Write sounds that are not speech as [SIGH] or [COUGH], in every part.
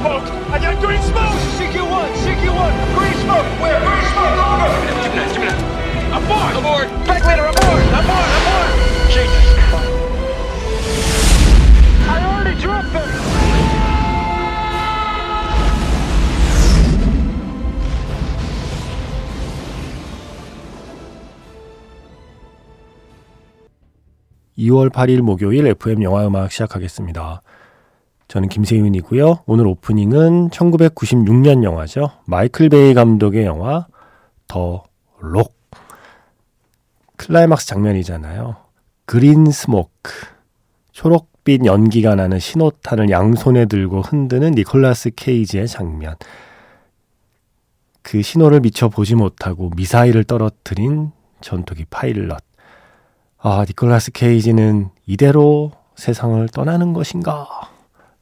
smoke! I got green smoke! CQ1, CQ1, green smoke. Where? Green smoke, over. Two minutes, two minutes. Aboard! Aboard! Back later, aboard, aboard, aboard. Jesus Christ. I already dropped them. 이월 8일 목요일 FM 영화 음악 시작하겠습니다. 저는 김세윤이고요. 오늘 오프닝은 1996년 영화죠. 마이클 베이 감독의 영화 더 록. 클라이막스 장면이잖아요. Green smoke. 초록빛 연기가 나는 신호탄을 양손에 들고 흔드는 니콜라스 케이지의 장면. 그 신호를 미처 보지 못하고 미사일을 떨어뜨린 전투기 파일럿. 아, 니콜라스 케이지는 이대로 세상을 떠나는 것인가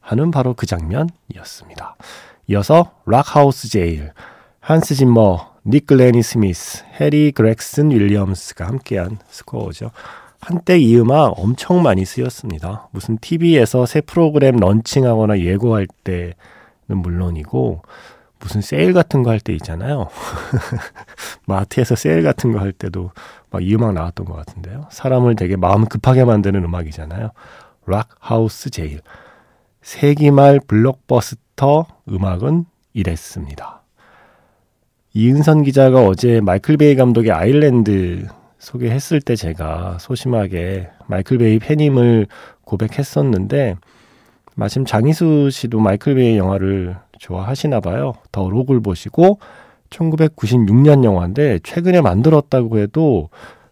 하는 바로 그 장면이었습니다. 이어서 Rock House Jail, 한스 짐머, 닉 글래니 스미스, 해리 그렉슨 윌리엄스가 함께한 스코어죠. 한때 이 음악 엄청 많이 쓰였습니다. 무슨 TV에서 새 프로그램 런칭하거나 예고할 때는 물론이고 무슨 세일 같은 거 할 때 있잖아요. [LAUGHS] 마트에서 세일 같은 거 할 때도 막 이 음악 나왔던 것 같은데요. 사람을 되게 마음 급하게 만드는 음악이잖아요. Rock House Jail. 세기말 블록버스터 음악은 이랬습니다. 이은선 기자가 어제 마이클 베이 감독의 아일랜드 소개했을 때 제가 소심하게 마이클 베이 팬임을 고백했었는데 마침 장희수 씨도 마이클 베이 영화를 좋아하시나 봐요. 더 록을 보시고 1996년 영화인데 최근에 만들었다고 해도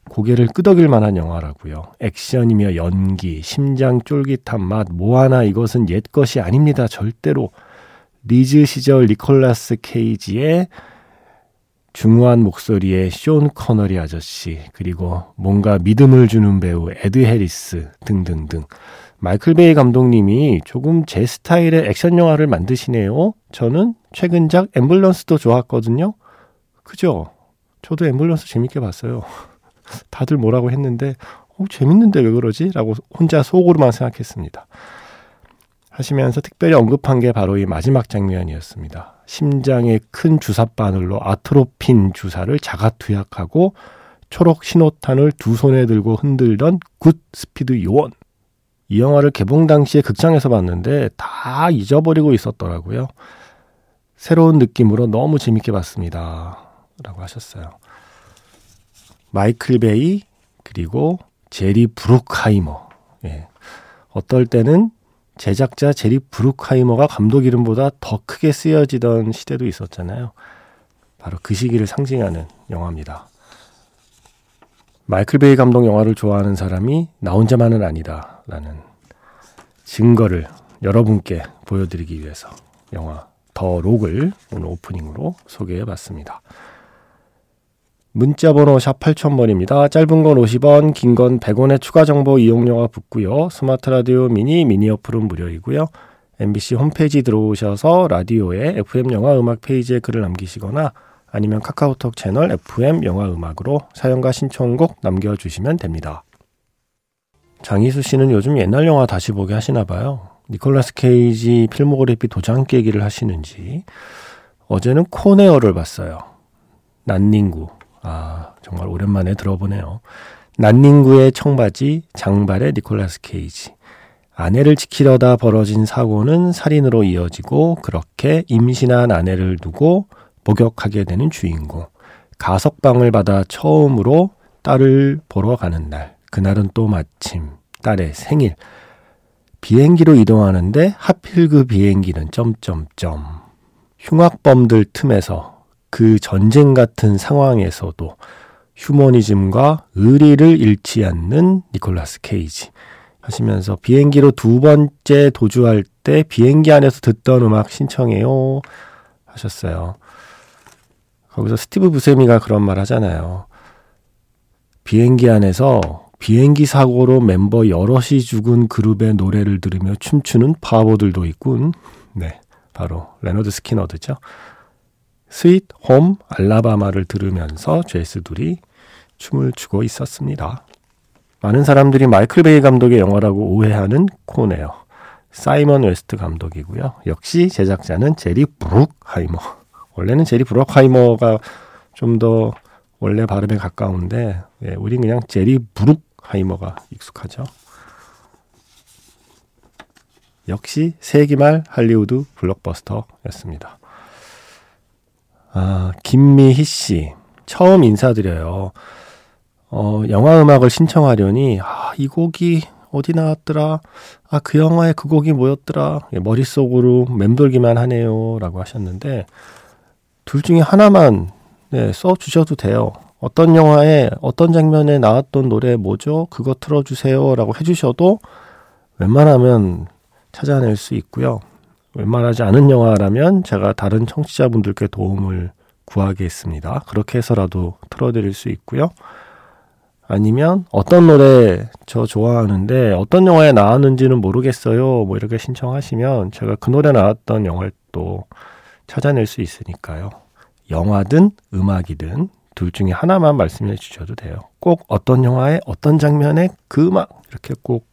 고개를 끄덕일 만한 영화라고요. 액션이며 연기, 심장 쫄깃한 맛, 뭐 하나 이것은 옛 것이 아닙니다. 절대로. 리즈 시절 니콜라스 케이지의 중후한 목소리의 숀 코너리 아저씨, 그리고 뭔가 믿음을 주는 배우 에드 해리스 등등등. 마이클 베이 감독님이 조금 제 스타일의 액션 영화를 만드시네요. 저는 최근작 앰뷸런스도 좋았거든요. 그죠? 저도 앰뷸런스 재밌게 봤어요. 다들 뭐라고 했는데 어, 재밌는데 왜 그러지? 라고 혼자 속으로만 생각했습니다. 하시면서 특별히 언급한 게 바로 이 마지막 장면이었습니다. 심장에 큰 주사바늘로 아트로핀 주사를 자가투약하고 초록 신호탄을 두 손에 들고 흔들던 굿 스피드 요원. 이 영화를 개봉 당시에 극장에서 봤는데 다 잊어버리고 있었더라고요. 새로운 느낌으로 너무 재밌게 봤습니다. 라고 하셨어요. 마이클 베이, 그리고 제리 브룩하이머. 예. 어떨 때는 제작자 제리 브룩하이머가 감독 이름보다 더 크게 쓰여지던 시대도 있었잖아요. 바로 그 시기를 상징하는 영화입니다. 마이클 베이 감독 영화를 좋아하는 사람이 나 혼자만은 아니다. 라는 증거를 여러분께 보여드리기 위해서 영화 더 록을 오늘 오프닝으로 소개해 봤습니다. 문자번호 샵 8000번입니다. 짧은 건 50원, 긴 건 100원의 추가 정보 이용료가 붙고요. 스마트 라디오 미니, 미니 어플은 무료이고요. MBC 홈페이지 들어오셔서 라디오에 FM 영화 음악 페이지에 글을 남기시거나 아니면 카카오톡 채널 FM 영화 음악으로 사연과 신청곡 남겨주시면 됩니다. 장희수 씨는 요즘 옛날 영화 다시 보게 하시나 봐요. 니콜라스 케이지 필모그래피 도장 깨기를 하시는지 어제는 코네어를 봤어요. 난닝구. 아, 정말 오랜만에 들어보네요. 난닝구의 청바지, 장발의 니콜라스 케이지. 아내를 지키려다 벌어진 사고는 살인으로 이어지고 그렇게 임신한 아내를 두고 목욕하게 되는 주인공. 가석방을 받아 처음으로 딸을 보러 가는 날. 그날은 또 마침 딸의 생일. 비행기로 이동하는데 하필 그 비행기는 점점점. 흉악범들 틈에서 그 전쟁 같은 상황에서도 휴머니즘과 의리를 잃지 않는 니콜라스 케이지 하시면서 비행기로 두 번째 도주할 때 비행기 안에서 듣던 음악 신청해요 하셨어요. 거기서 스티브 부세미가 그런 말 하잖아요. 비행기 안에서 비행기 사고로 멤버 여럿이 죽은 그룹의 노래를 들으며 춤추는 바보들도 있군. 네, 바로 레너드 스키너드죠. Sweet Home Alabama를 들으면서 죄수들이 춤을 추고 있었습니다. 많은 사람들이 마이클 베이 감독의 영화라고 오해하는 콘에어요. 사이먼 웨스트 감독이고요. 역시 제작자는 제리 브룩하이머. 원래는 제리 브룩하이머가 좀 더 원래 발음에 가까운데 예, 우린 그냥 제리 브룩하이머가 익숙하죠. 역시 세기말 할리우드 블록버스터였습니다. 아, 김미희 씨. 처음 인사드려요. 어, 영화 음악을 신청하려니, 아, 이 곡이 어디 나왔더라? 아, 그 영화의 그 곡이 뭐였더라? 예, 머릿속으로 맴돌기만 하네요. 라고 하셨는데, 둘 중에 하나만, 네, 써 주셔도 돼요. 어떤 영화에, 어떤 장면에 나왔던 노래 뭐죠? 그거 틀어주세요. 라고 해주셔도 웬만하면 찾아낼 수 있고요. 웬만하지 않은 영화라면 제가 다른 청취자분들께 도움을 구하겠습니다. 그렇게 해서라도 틀어드릴 수 있고요. 아니면 어떤 노래 저 좋아하는데 어떤 영화에 나왔는지는 모르겠어요. 뭐 이렇게 신청하시면 제가 그 노래 나왔던 영화를 또 찾아낼 수 있으니까요. 영화든 음악이든 둘 중에 하나만 말씀해 주셔도 돼요. 꼭 어떤 영화에 어떤 장면에 그 음악 이렇게 꼭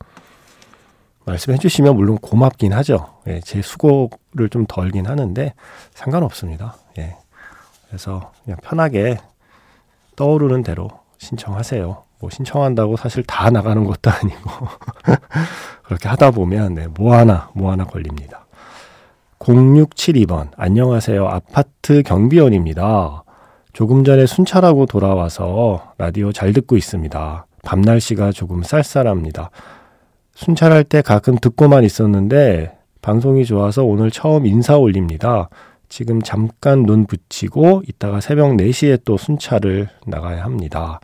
말씀해 주시면 물론 고맙긴 하죠. 예, 제 수고를 좀 덜긴 하는데 상관없습니다. 예. 그래서 그냥 편하게 떠오르는 대로 신청하세요. 뭐 신청한다고 사실 다 나가는 것도 [LAUGHS] 아니고 [LAUGHS] 그렇게 하다 보면 네, 뭐 하나 뭐 하나 걸립니다. 0672번 안녕하세요. 아파트 경비원입니다. 조금 전에 순찰하고 돌아와서 라디오 잘 듣고 있습니다. 밤 날씨가 조금 쌀쌀합니다. 순찰할 때 가끔 듣고만 있었는데 방송이 좋아서 오늘 처음 인사 올립니다. 지금 잠깐 눈 붙이고 이따가 새벽 4시에 또 순찰을 나가야 합니다.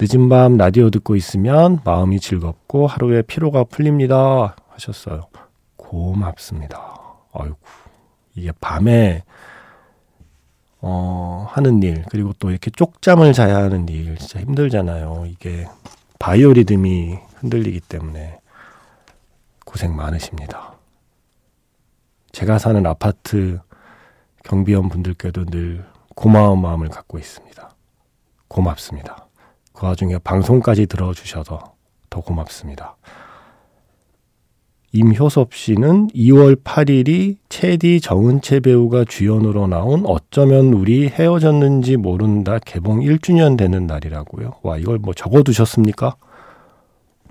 늦은 밤 라디오 듣고 있으면 마음이 즐겁고 하루의 피로가 풀립니다. 하셨어요. 고맙습니다. 아이고. 이게 밤에 어, 하는 일, 그리고 또 이렇게 쪽잠을 자야 하는 일, 진짜 힘들잖아요. 이게 바이오리듬이 흔들리기 때문에. 고생 많으십니다. 제가 사는 아파트 경비원 분들께도 늘 고마운 마음을 갖고 있습니다. 고맙습니다. 그 와중에 방송까지 들어주셔서 더 고맙습니다. 임효섭 씨는 2월 8일이 체디 정은채 배우가 주연으로 나온 어쩌면 우리 헤어졌는지 모른다 개봉 1주년 되는 날이라고요. 와, 이걸 뭐 적어두셨습니까?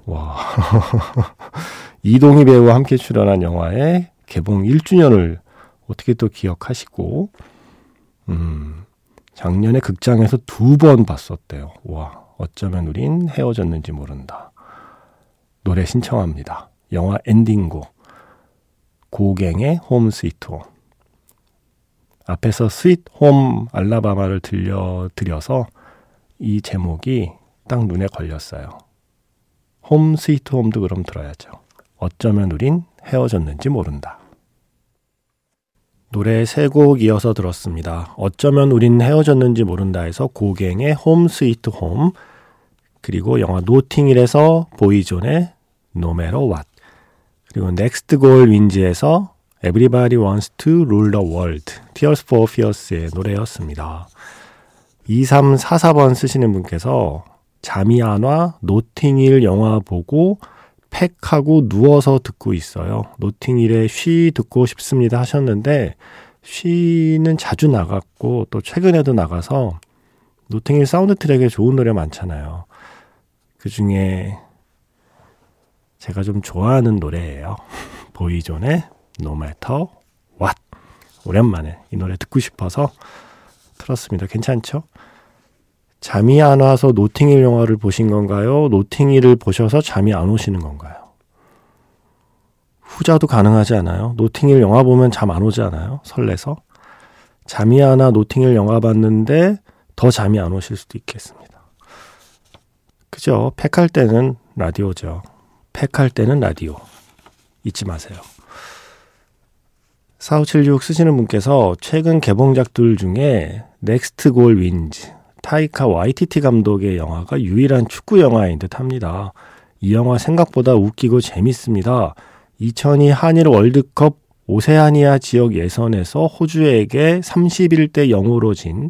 와. [LAUGHS] 이동희 배우와 함께 출연한 영화의 개봉 1주년을 어떻게 또 기억하시고, 음, 작년에 극장에서 두 번 봤었대요. 와, 어쩌면 우린 헤어졌는지 모른다. 노래 신청합니다. 영화 엔딩곡. 고갱의 Home Sweet Home. 앞에서 Sweet Home Alabama를 들려드려서 이 제목이 딱 눈에 걸렸어요. Home Sweet Home도 그럼 들어야죠. 어쩌면 우린 헤어졌는지 모른다. 노래 세 곡 이어서 들었습니다. 어쩌면 우린 헤어졌는지 모른다에서 고갱의 Home Sweet Home 그리고 영화 노팅힐에서 보이존의 Matter What 그리고 넥스트 골 윈즈에서 Everybody Wants to Rule the World Tears for Fears의 노래였습니다. 2344번 쓰시는 분께서 잠이 안 와 노팅힐 영화 보고 팩하고 누워서 듣고 있어요. 노팅힐에 She 듣고 싶습니다 하셨는데 She는 자주 나갔고 또 최근에도 나가서 노팅힐 사운드 트랙에 좋은 노래 많잖아요. 그 중에 제가 좀 좋아하는 노래예요. [LAUGHS] 보이존의 No Matter What. 오랜만에 이 노래 듣고 싶어서 틀었습니다. 괜찮죠? 잠이 안 와서 노팅힐 영화를 보신 건가요? 노팅힐을 보셔서 잠이 안 오시는 건가요? 후자도 가능하지 않아요? 노팅힐 영화 보면 잠 안 오지 않아요? 설레서? 잠이 안 와 노팅힐 영화 봤는데 더 잠이 안 오실 수도 있겠습니다. 그죠? 팩할 때는 라디오죠. 팩할 때는 라디오. 잊지 마세요. 4576 쓰시는 분께서 최근 개봉작들 중에 넥스트 골 윈즈 타이카 와이티티 감독의 영화가 유일한 축구 영화인 듯 합니다. 이 영화 생각보다 웃기고 재밌습니다. 2002 한일 월드컵 오세아니아 지역 예선에서 호주에게 31대 0으로 진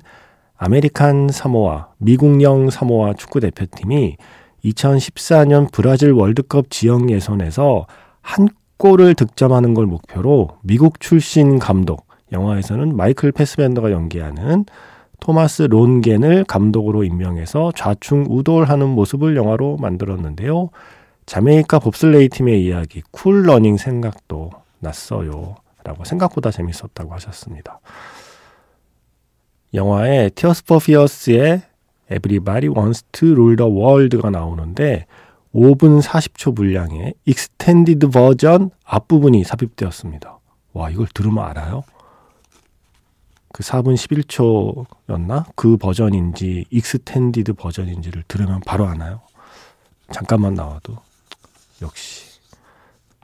아메리칸 사모아, 미국령 사모아 축구 대표팀이 2014년 브라질 월드컵 지역 예선에서 한 골을 득점하는 걸 목표로 미국 출신 감독, 영화에서는 마이클 패스밴더가 연기하는 토마스 론겐을 감독으로 임명해서 좌충 우돌하는 모습을 영화로 만들었는데요. 자메이카 봅슬레이 팀의 이야기 쿨 러닝 생각도 났어요. 라고 생각보다 재밌었다고 하셨습니다. 영화에 티어스 포 피어스의 Everybody Wants to Rule the World가 나오는데 5분 40초 분량의 extended 버전 앞부분이 삽입되었습니다. 와, 이걸 들으면 알아요? 그 4분 11초였나? 그 버전인지 extended 버전인지를 들으면 바로 아나요? 잠깐만 나와도 역시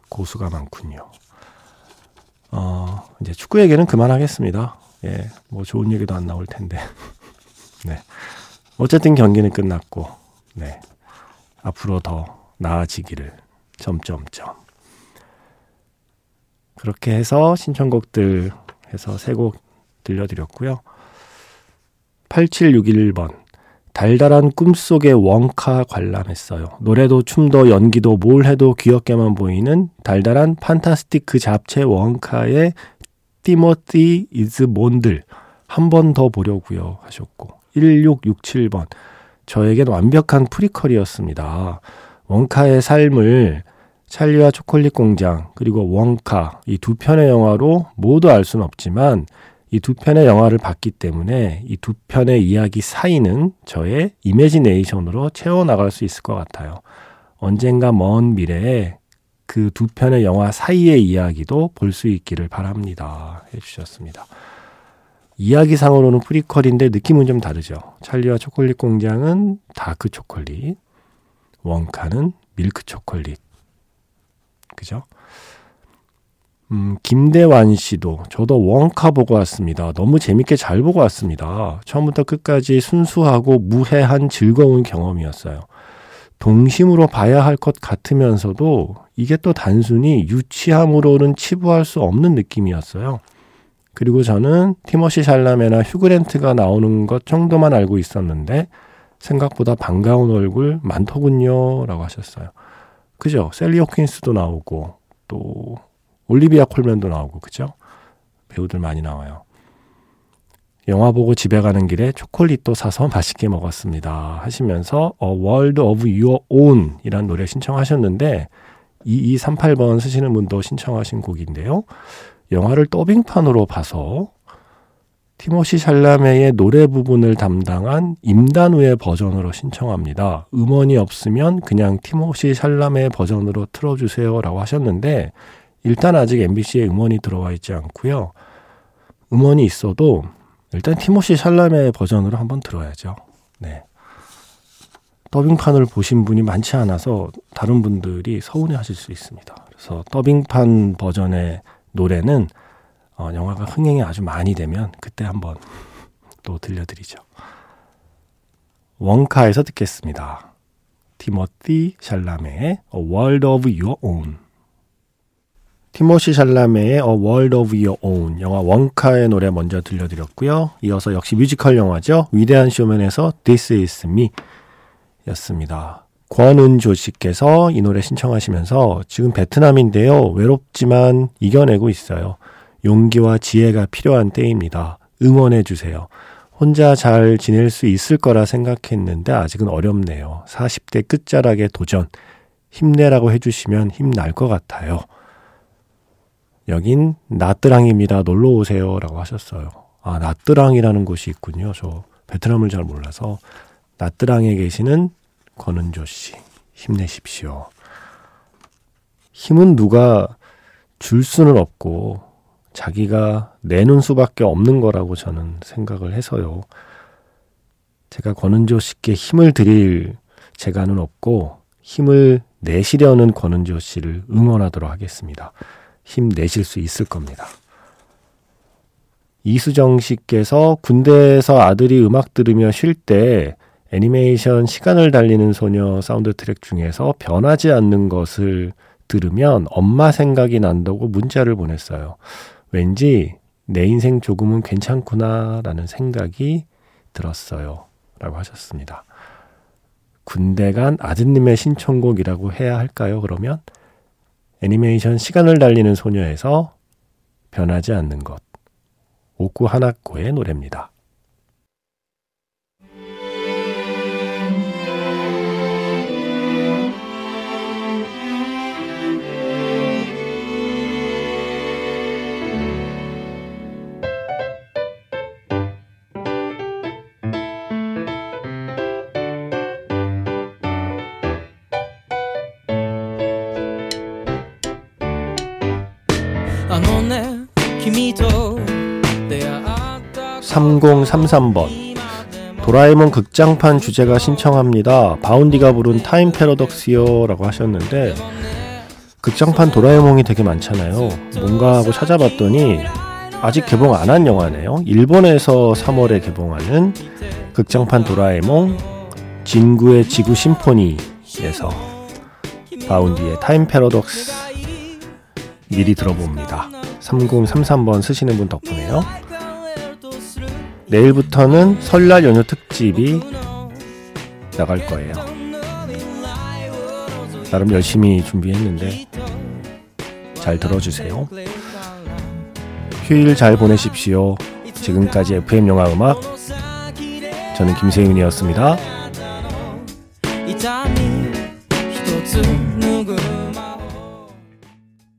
고수가 많군요. 어, 이제 축구 얘기는 그만하겠습니다. 예, 뭐 좋은 얘기도 안 나올 텐데. [LAUGHS] 네. 어쨌든 경기는 끝났고, 네. 앞으로 더 나아지기를 점점점. 그렇게 해서 신청곡들 해서 세곡 들려드렸고요. 8761번 달달한 꿈속의 원카 관람했어요. 노래도 춤도 연기도 뭘 해도 귀엽게만 보이는 달달한 fantastic 그 잡채 원카의 티모시 is 뭔들 한 번 더 보려고요 하셨고 1667번 저에겐 완벽한 프리퀄이었습니다. 원카의 삶을 찰리와 초콜릿 공장 그리고 원카 이 두 편의 영화로 모두 알 수는 없지만 이 두 편의 영화를 봤기 때문에 이 두 편의 이야기 사이는 저의 imagination으로 채워나갈 수 있을 것 같아요. 언젠가 먼 미래에 그 두 편의 영화 사이의 이야기도 볼 수 있기를 바랍니다. 해주셨습니다. 이야기상으로는 프리퀄인데 느낌은 좀 다르죠. 찰리와 초콜릿 공장은 다크 초콜릿, 원카는 밀크 초콜릿. 그죠? 음, 김대완 씨도 저도 원카 보고 왔습니다. 너무 재밌게 잘 보고 왔습니다. 처음부터 끝까지 순수하고 무해한 즐거운 경험이었어요. 동심으로 봐야 할 것 같으면서도 이게 또 단순히 유치함으로는 치부할 수 없는 느낌이었어요. 그리고 저는 티머시 샬라메나 휴그랜트가 나오는 것 정도만 알고 있었는데 생각보다 반가운 얼굴 많더군요. 라고 하셨어요. 그죠? 셀리 호킨스도 나오고 또 올리비아 콜맨도 나오고 그죠? 배우들 많이 나와요. 영화 보고 집에 가는 길에 초콜릿도 사서 [LAUGHS] 맛있게 먹었습니다. 하시면서 A World of Your Own 이란 노래 신청하셨는데 2238번 쓰시는 분도 신청하신 곡인데요. 영화를 더빙판으로 봐서 티모시 샬라메의 노래 부분을 담당한 임단우의 버전으로 신청합니다. 음원이 없으면 그냥 티모시 샬라메 버전으로 틀어주세요라고 하셨는데 일단 아직 MBC에 음원이 들어와 있지 않고요. 음원이 있어도 일단 티모시 샬라메 버전으로 한번 들어야죠. 네. 더빙판을 보신 분이 많지 않아서 다른 분들이 서운해 하실 수 있습니다. 그래서 더빙판 버전의 노래는 어, 영화가 흥행이 아주 많이 되면 그때 한번 또 들려드리죠. 원카에서 듣겠습니다. 티모티 샬라메의 A World of Your Own. 티모시 샬라메의 A World of Your Own 영화 원카의 노래 먼저 들려드렸고요. 이어서 역시 뮤지컬 영화죠. 위대한 쇼맨에서 This Is Me 였습니다. 권은조 씨께서 이 노래 신청하시면서 지금 베트남인데요. 외롭지만 이겨내고 있어요. 용기와 지혜가 필요한 때입니다. 응원해 주세요. 혼자 잘 지낼 수 있을 거라 생각했는데 아직은 어렵네요. 40대 끝자락의 도전. 힘내라고 해주시면 힘날 것 같아요. 여긴 나뜨랑입니다. 놀러 오세요. 라고 하셨어요. 아, 나뜨랑이라는 곳이 있군요. 저 베트남을 잘 몰라서. 나뜨랑에 계시는 권은조 씨, 힘내십시오. 힘은 누가 줄 수는 없고 자기가 내는 수밖에 없는 거라고 저는 생각을 해서요. 제가 권은조 씨께 힘을 드릴 재간은 없고 힘을 내시려는 권은조 씨를 응원하도록 하겠습니다. 힘 내실 수 있을 겁니다. 이수정 씨께서 군대에서 아들이 음악 들으며 쉴 때 애니메이션 시간을 달리는 소녀 사운드 트랙 중에서 변하지 않는 것을 들으면 엄마 생각이 난다고 문자를 보냈어요. 왠지 내 인생 조금은 괜찮구나 라는 생각이 들었어요. 라고 하셨습니다. 군대 간 아드님의 신청곡이라고 해야 할까요? 그러면 애니메이션 시간을 달리는 소녀에서 변하지 않는 것. 오쿠 하나코의 노래입니다. 3033번 도라에몽 극장판 주제가 신청합니다. 바운디가 부른 타임 패러독스요 라고 하셨는데 극장판 도라에몽이 되게 많잖아요. 뭔가 하고 찾아봤더니 아직 개봉 안 한 영화네요. 일본에서 3월에 개봉하는 극장판 도라에몽 진구의 지구 심포니에서 바운디의 타임 패러독스 미리 들어봅니다. 3033번 쓰시는 분 덕분에요. 내일부터는 설날 연휴 특집이 나갈 거예요. 나름 열심히 준비했는데 잘 들어주세요. 휴일 잘 보내십시오. 지금까지 FM 영화 음악 저는 김세윤이었습니다.